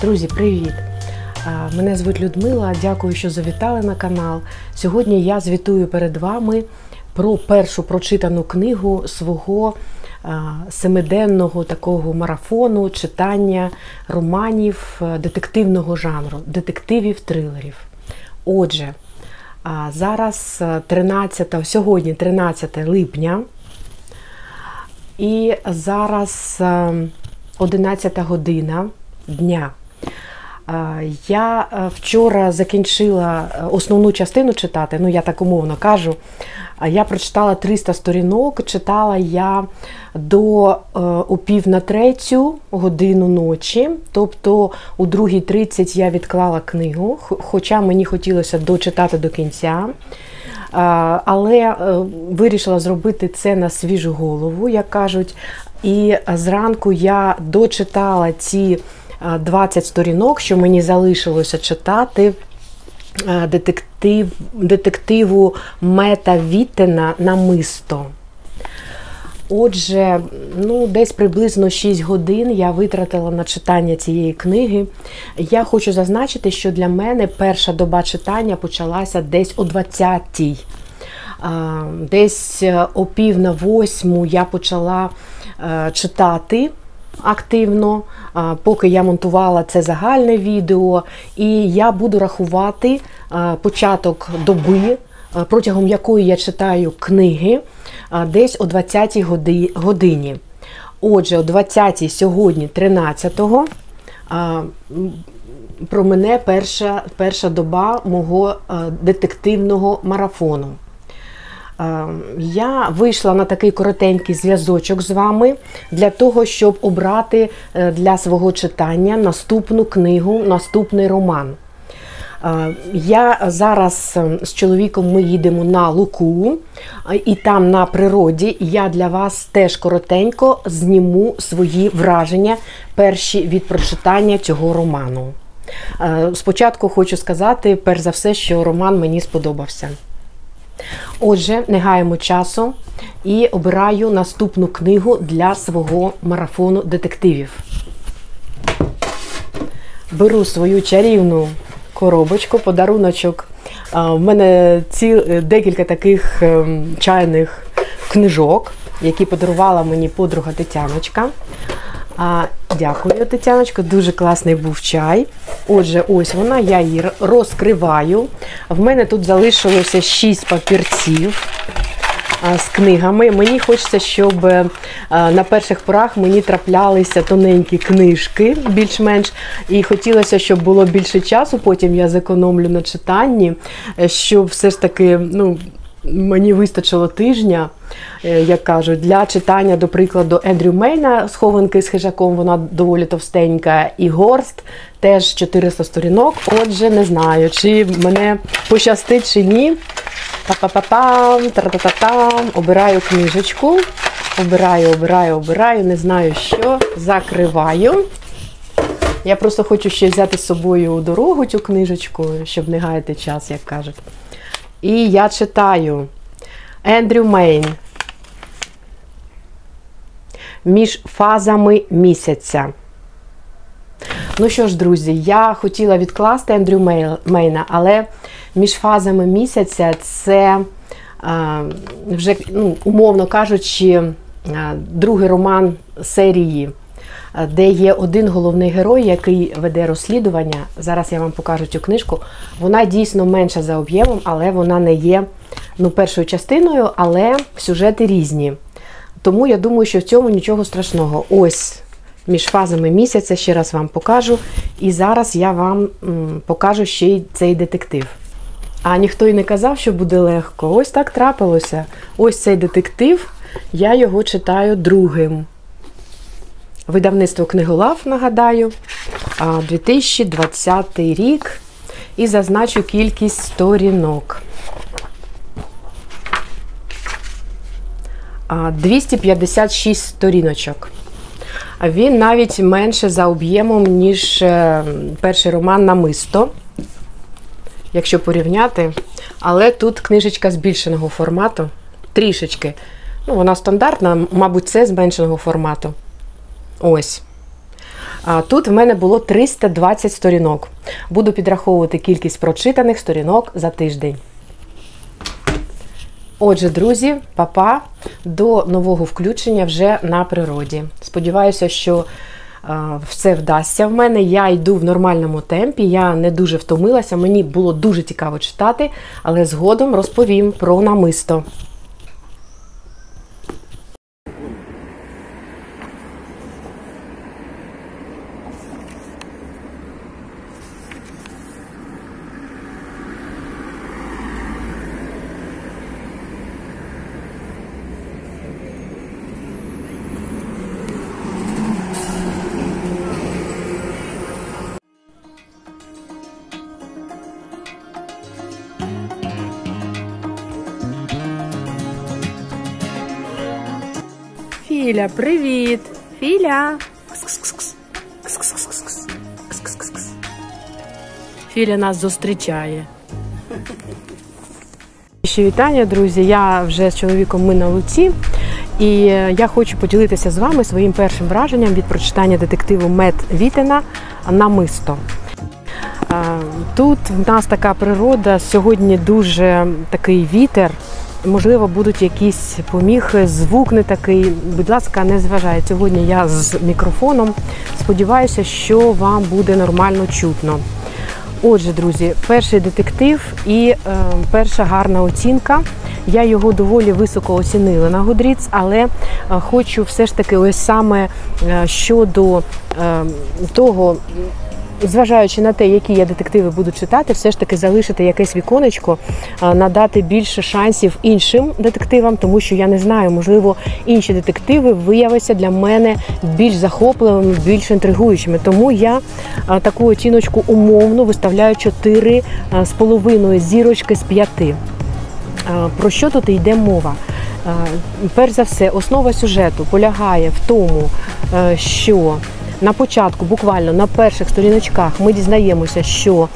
Друзі, привіт! Мене звуть Людмила. Дякую, що завітали на канал. Сьогодні я звітую перед вами про першу прочитану книгу свого семиденного такого марафону читання романів е, детективного жанру, детективів, трилерів. Отже, зараз е, 13, сьогодні 13 липня. І зараз е, 11 година дня. Е, Я е, вчора закінчила е, основну частину читати, ну я так умовно кажу. Я прочитала 300 сторінок, читала я до е, о пів на третю годину ночі, тобто у 2.30 я відклала книгу, хоча мені хотілося дочитати до кінця. Але е, вирішила зробити це на свіжу голову, як кажуть. І зранку я дочитала ці е, 20 сторінок, що мені залишилося читати. е, Детектив, детективу Мета Віттена «Намисто». Отже, ну, десь приблизно 6 годин я витратила на читання цієї книги. Я хочу зазначити, що для мене перша доба читання почалася десь о 20-й. Десь е, о пів на восьму я почала е, читати активно, поки я монтувала це загальне відео, і я буду рахувати початок доби, протягом якої я читаю книги, десь о 20-й годині. Отже, о 20-й сьогодні, 13-го, про мене перша, перша доба мого детективного марафону. Е, Я вийшла на такий коротенький зв'язочок з вами для того, щоб обрати е, для свого читання наступну книгу, наступний роман. Е, Я зараз е, з чоловіком ми їдемо на Луку, е, і там на природі я для вас теж коротенько зніму свої враження перші від прочитання цього роману. Е, Спочатку хочу сказати, перш за все, що роман мені сподобався. Отже, не гаємо часу і обираю наступну книгу для свого марафону детективів. Беру свою чарівну коробочку, подаруночок. В мене ці декілька таких ем, чайних книжок, які подарувала мені подруга Тетяночка. А, дякую, Тетяночко, дуже класний був чай. Отже, ось вона, я її розкриваю. В мене тут залишилося 6 папірців з книгами. Мені хочеться, щоб е, на перших порах мені траплялися тоненькі книжки, більш-менш. І хотілося, щоб було більше часу. Потім я зекономлю на читанні, е, щоб все ж таки, ну. Мені вистачило тижня, е, як кажуть, для читання, до прикладу, Ендрю Мейна схованки з хижаком, вона доволі товстенька, і горст теж 400 сторінок. Отже, не знаю, чи мене пощастить чи ні. Па-па-па-пам, тра-та-та-там. Обираю книжечку. Обираю, обираю, обираю, не знаю що. Закриваю. Я просто хочу ще взяти з собою у дорогу цю книжечку, щоб не гаяти час, як кажуть. І я читаю Ендрю Мейн. Між фазами місяця. Ну що ж, друзі, я хотіла відкласти Ендрю Мейна, але між фазами місяця це вже, ну, умовно кажучи, другий роман серії, де є один головний герой, який веде розслідування. Зараз я вам покажу цю книжку. Вона дійсно менша за об'ємом, але вона не є ну, першою частиною, але сюжети різні. Тому я думаю, що в цьому нічого страшного. Ось між фазами місяця ще раз вам покажу. І зараз я вам покажу ще й цей детектив. А ніхто й не казав, що буде легко. Ось так трапилося. Ось цей детектив, я його читаю другим. Видавництво книголав, нагадаю, 2020 рік. І зазначу кількість сторінок. 256 сторіночок. Він навіть менше за об'ємом, ніж е, перший роман Намисто, якщо порівняти. Але тут книжечка збільшеного формату. Трішечки. Ну, вона стандартна, мабуть, це зменшеного формату. Ось. Тут в мене було 320 сторінок. Буду підраховувати кількість прочитаних сторінок за тиждень. Отже, друзі, папа, до нового включення вже на природі. Сподіваюся, що все вдасться в мене. Я йду в нормальному темпі, я не дуже втомилася, мені було дуже цікаво читати, але згодом розповім про намисто. Філя, привіт! Філя! Філя нас зустрічає. Ще вітання, друзі. Я вже з чоловіком ми на луці, і я хочу поділитися з вами своїм першим враженням від прочитання детективу Мед Вітена Намисто. Е, Тут в нас така природа, сьогодні дуже такий вітер. Можливо, будуть якісь поміхи, звук не такий. Будь ласка, не зважайте. Сьогодні я з мікрофоном. Сподіваюся, що вам буде нормально чутно. Отже, друзі, перший детектив і е, перша гарна оцінка. Я його доволі високо оцінила на Goodreads, але е, хочу все ж таки, ось саме е, щодо е, того. Зважаючи на те, які я детективи буду читати, все ж таки залишити якесь віконечко, надати більше шансів іншим детективам, тому що я не знаю, можливо, інші детективи виявляться для мене більш захопливими, більш інтригуючими. Тому я таку оціночку умовно виставляю 4 з половиною зірочки з 5. Про що тут йде мова? Перш за все, основа сюжету полягає в тому, що на початку, буквально на перших сторіночках, ми дізнаємося, що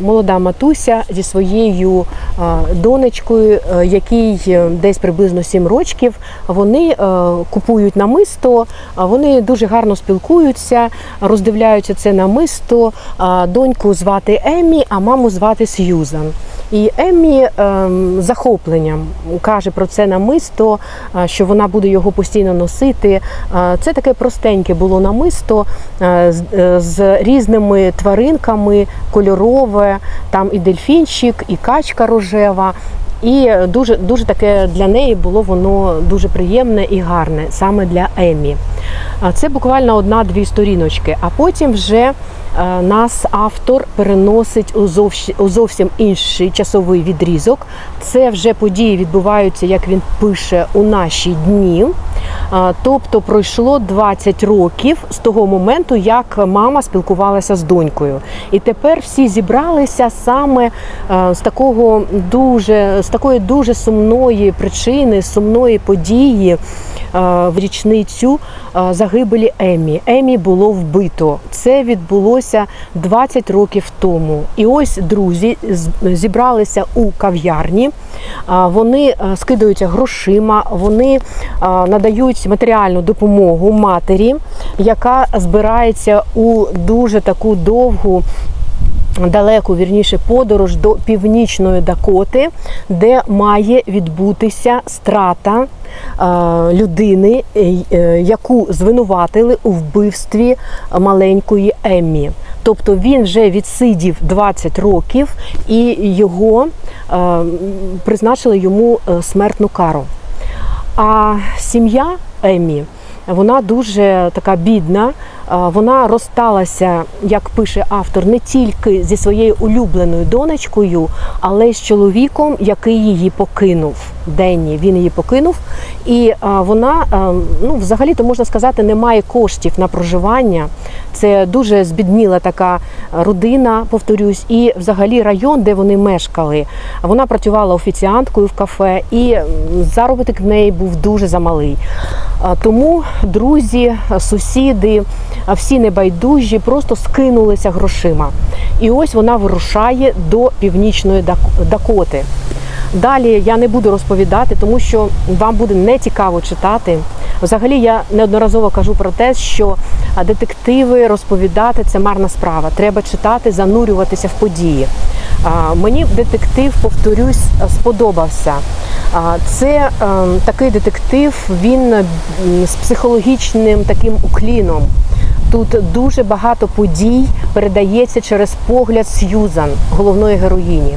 молода матуся зі своєю донечкою, е, якій е, десь приблизно 7 років, вони е, купують намисто, а вони дуже гарно спілкуються, роздивляються це намисто. Доньку звати Еммі, а маму звати Сьюзан. І Еммі ем, захопленням каже про це намисто, що вона буде його постійно носити. Це таке простеньке було намисто е, з, е, з різними тваринками, кольорове, там і дельфінчик, і качка рожева. І дуже дуже таке для неї було воно дуже приємне і гарне саме для Емі. Це буквально одна-дві сторіночки. А потім вже е, нас автор переносить у зовсім, інший часовий відрізок. Це вже події відбуваються, як він пише, у наші дні. Тобто пройшло 20 років з того моменту, як мама спілкувалася з донькою. І тепер всі зібралися саме е, з такого дуже з такої дуже сумної причини, сумної події е, в річницю е, загибелі Емі. Емі було вбито. Це відбулося 20 років тому. І ось друзі зібралися у кав'ярні. Вони е, скидаються грошима, вони е, надають матеріальну допомогу матері, яка збирається у дуже таку довгу далеку вірніше подорож до північної Дакоти, де має відбутися страта е, людини, е, е, яку звинуватили у вбивстві маленької Еммі. Тобто він вже відсидів 20 років і його призначили йому смертну кару. А сім'я Емі, вона дуже така бідна. Вона розсталася, як пише автор, не тільки зі своєю улюбленою донечкою, але й з чоловіком, який її покинув. Денні він її покинув, і вона ну, взагалі-то можна сказати, не має коштів на проживання. Це дуже збідніла така родина, повторюсь, і взагалі район, де вони мешкали. Вона працювала офіціанткою в кафе, і заробіток в неї був дуже замалий. Тому друзі, сусіди, всі небайдужі просто скинулися грошима. І ось вона вирушає до північної Дак- Дакоти. Далі я не буду розповідати, тому що вам буде не цікаво читати. Взагалі, я неодноразово кажу про те, що детективи розповідати це марна справа. Треба читати, занурюватися в події. Мені детектив, повторюсь, сподобався. Це е, такий детектив, він з психологічним таким укліном. Тут дуже багато подій передається через погляд Сьюзан, головної героїні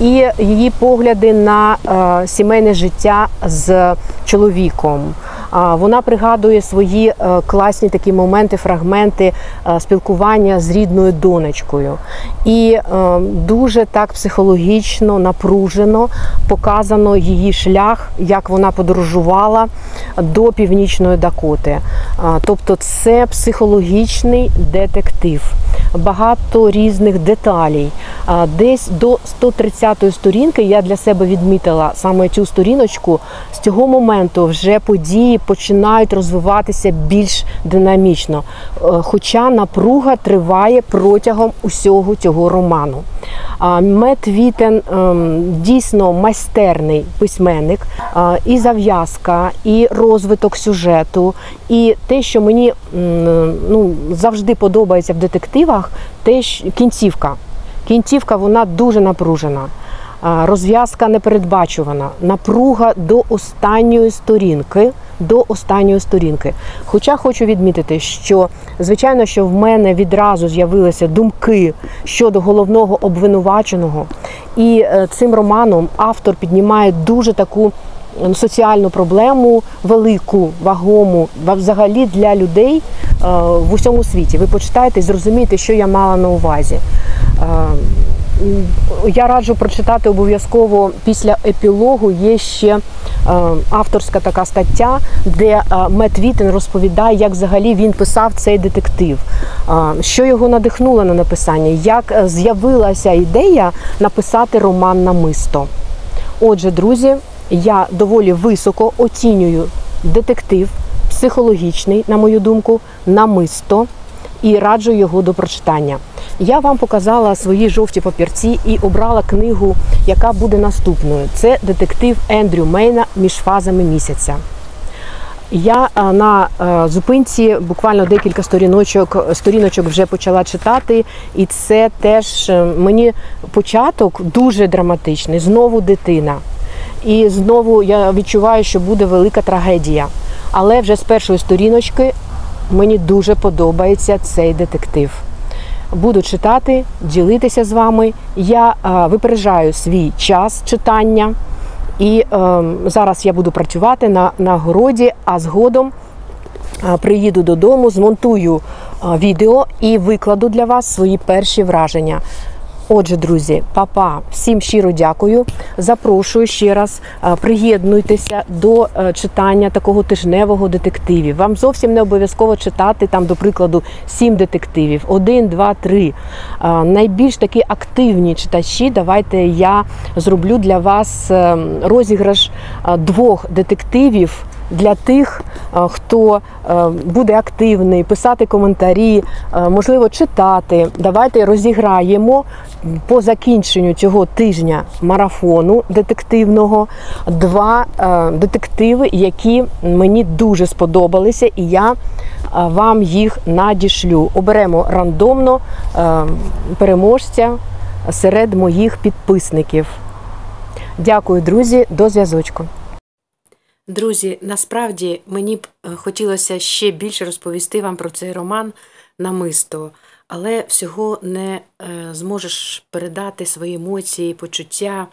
і її погляди на е, сімейне життя з чоловіком. Вона пригадує свої е, класні такі моменти, фрагменти е, спілкування з рідною донечкою. І е, дуже так психологічно напружено показано її шлях, як вона подорожувала до північної Дакоти. Тобто, це психологічний детектив багато різних деталей. Десь до 130-ї сторінки я для себе відмітила саме цю сторіночку. З цього моменту вже події починають розвиватися більш динамічно, Е, хоча напруга триває протягом усього цього роману. Мет Вітен ем, дійсно майстерний письменник, і зав'язка, і розвиток сюжету, і те, що мені ну, завжди подобається в детективах, те що кінцівка. Кінцівка вона дуже напружена. Розв'язка непередбачувана, напруга до останньої сторінки. До останньої сторінки. Хоча хочу відмітити, що звичайно, що в мене відразу з'явилися думки щодо головного обвинуваченого, і е, цим романом автор піднімає дуже таку соціальну проблему, велику, вагому, взагалі для людей е, в усьому світі. Ви почитаєте і зрозумієте, що я мала на увазі. Я раджу прочитати обов'язково після епілогу. Є ще е, авторська така стаття, де е, Мет Вітен розповідає, як взагалі він писав цей детектив, е, що його надихнуло на написання, як з'явилася ідея написати роман Намисто. Отже, друзі, я доволі високо оцінюю детектив, психологічний, на мою думку, намисто і раджу його до прочитання. Я вам показала свої жовті папірці і обрала книгу, яка буде наступною. Це детектив Ендрю Мейна між фазами місяця. Я е, на е, зупинці буквально декілька сторіночок, сторіночок вже почала читати, і це теж е, мені початок дуже драматичний. Знову дитина. І знову я відчуваю, що буде велика трагедія. Але вже з першої сторіночки мені дуже подобається цей детектив. Буду читати, ділитися з вами. Я е, випереджаю свій час читання. І е, зараз я буду працювати на, на городі, а згодом е, приїду додому, змонтую е, відео і викладу для вас свої перші враження. Отже, друзі, папа, всім щиро дякую. Запрошую ще раз, е, приєднуйтеся до е, читання такого тижневого детективів. Вам зовсім не обов'язково читати там, до прикладу, сім детективів: один, два, три. Е, Найбільш такі активні читачі. Давайте я зроблю для вас е, розіграш двох детективів. Для тих, е, хто е, буде активний, писати коментарі, е, можливо, читати. Давайте розіграємо по закінченню цього тижня марафону детективного два детективи, які мені дуже сподобалися, і я вам їх надішлю. Оберемо рандомно переможця серед моїх підписників. Дякую, друзі, до зв'язочку. Друзі, насправді мені б е, хотілося ще більше розповісти вам про цей роман Намисто, але всього не е, зможеш передати свої емоції, почуття.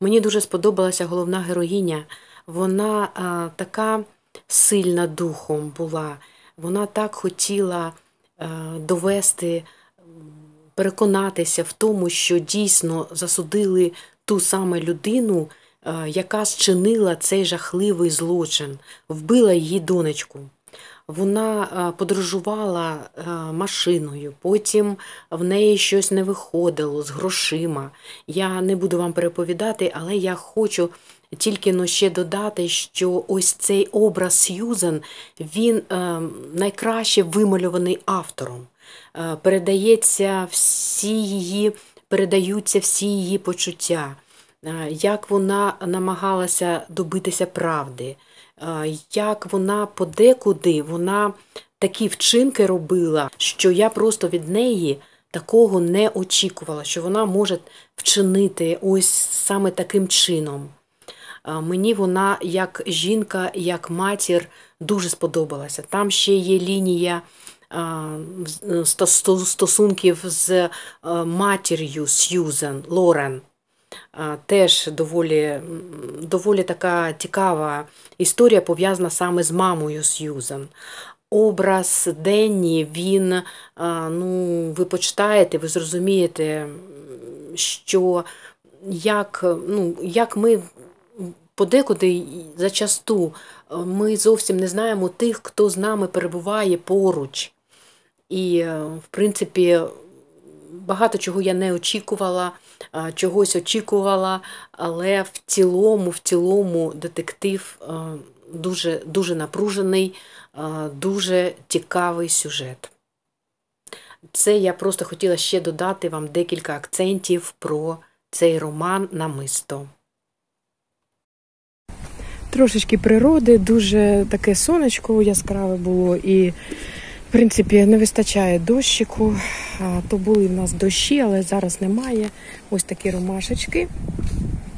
Мені дуже сподобалася головна героїня. Вона е, така сильна духом була. Вона так хотіла довести, переконатися в тому, що дійсно засудили ту саме людину, яка зчинила цей жахливий злочин, вбила її донечку. вона е, подорожувала е, машиною, потім в неї щось не виходило з грошима. Я не буду вам переповідати, але я хочу тільки но ще додати, що ось цей образ Сьюзен, він е, найкраще вималюваний автором. Е, передається всі її, передаються всі її почуття, е, як вона намагалася добитися правди, е, як вона подекуди вона такі вчинки робила, що я просто від неї такого не очікувала, що вона може вчинити ось саме таким чином. Е, Мені вона як жінка, як матір дуже сподобалася. Там ще є лінія стосунків з е, матір'ю Сьюзен Лорен. Теж доволі, доволі така цікава історія пов'язана саме з мамою Сьюзен. Образ Денні, він, ну, ви почитаєте, ви зрозумієте, що як, ну, як ми подекуди зачасту ми зовсім не знаємо тих, хто з нами перебуває поруч. І, е, в принципі, багато чого я не очікувала, чогось очікувала, але в цілому, в цілому детектив дуже, дуже напружений, дуже цікавий сюжет. Це я просто хотіла ще додати вам декілька акцентів про цей роман Намисто. Трошечки природи, дуже таке сонечко яскраве було, і, в принципі, не вистачає дощику. То були в нас дощі, але зараз немає. Ось такі ромашечки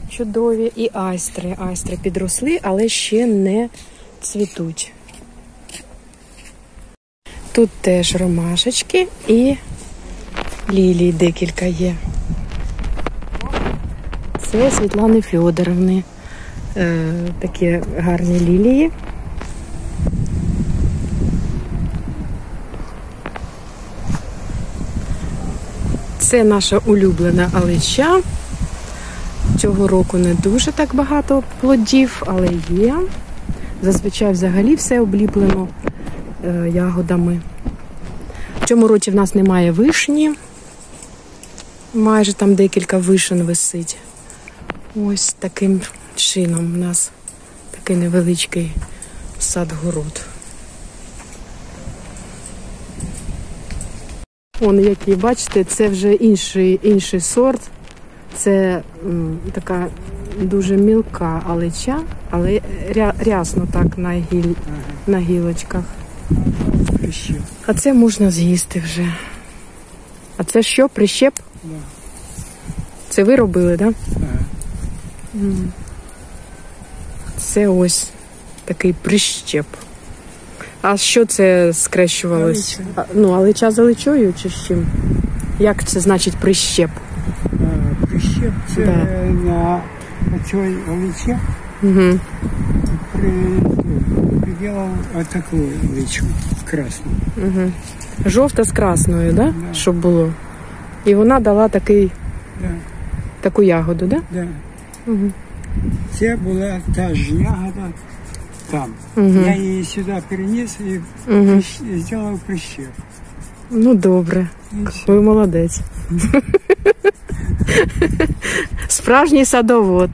чудові. І айстри. Айстри підросли, але ще не цвітуть. Тут теж ромашечки і лілії декілька є. Це Світлани Фьодоровни. Е, такі гарні лілії. Це наша улюблена алича. Цього року не дуже так багато плодів, але є. Зазвичай взагалі все обліплено е, ягодами. В цьому році в нас немає вишні. Майже там декілька вишень висить. Ось таким чином у нас такий невеличкий сад-город. Вон який, бачите, це вже інший, інший сорт. Це м, така дуже мілка алеча, але ря, рясно так на, гіль, на гілочках. Прищеп. А це можна з'їсти вже. А це що, прищеп? Да. Це ви робили, так? Да? Ага. Це ось такий прищеп. А що це скрещувалось? А, ну, алича з аличою чи з чим? Як це значить прищеп? А, Прищеп це Да. на цій оличі Угу. при, приделал таку оличу красну. Угу. Жовта з красною, да? Да. щоб було. І вона дала такий, Да, таку ягоду, да? да. Угу. Це була та ж ягода там. Угу. Я її сюди переніс і Угу. прищ- зробив прищеп. Ну, добре. І все. Ви молодець. Справжній садовод.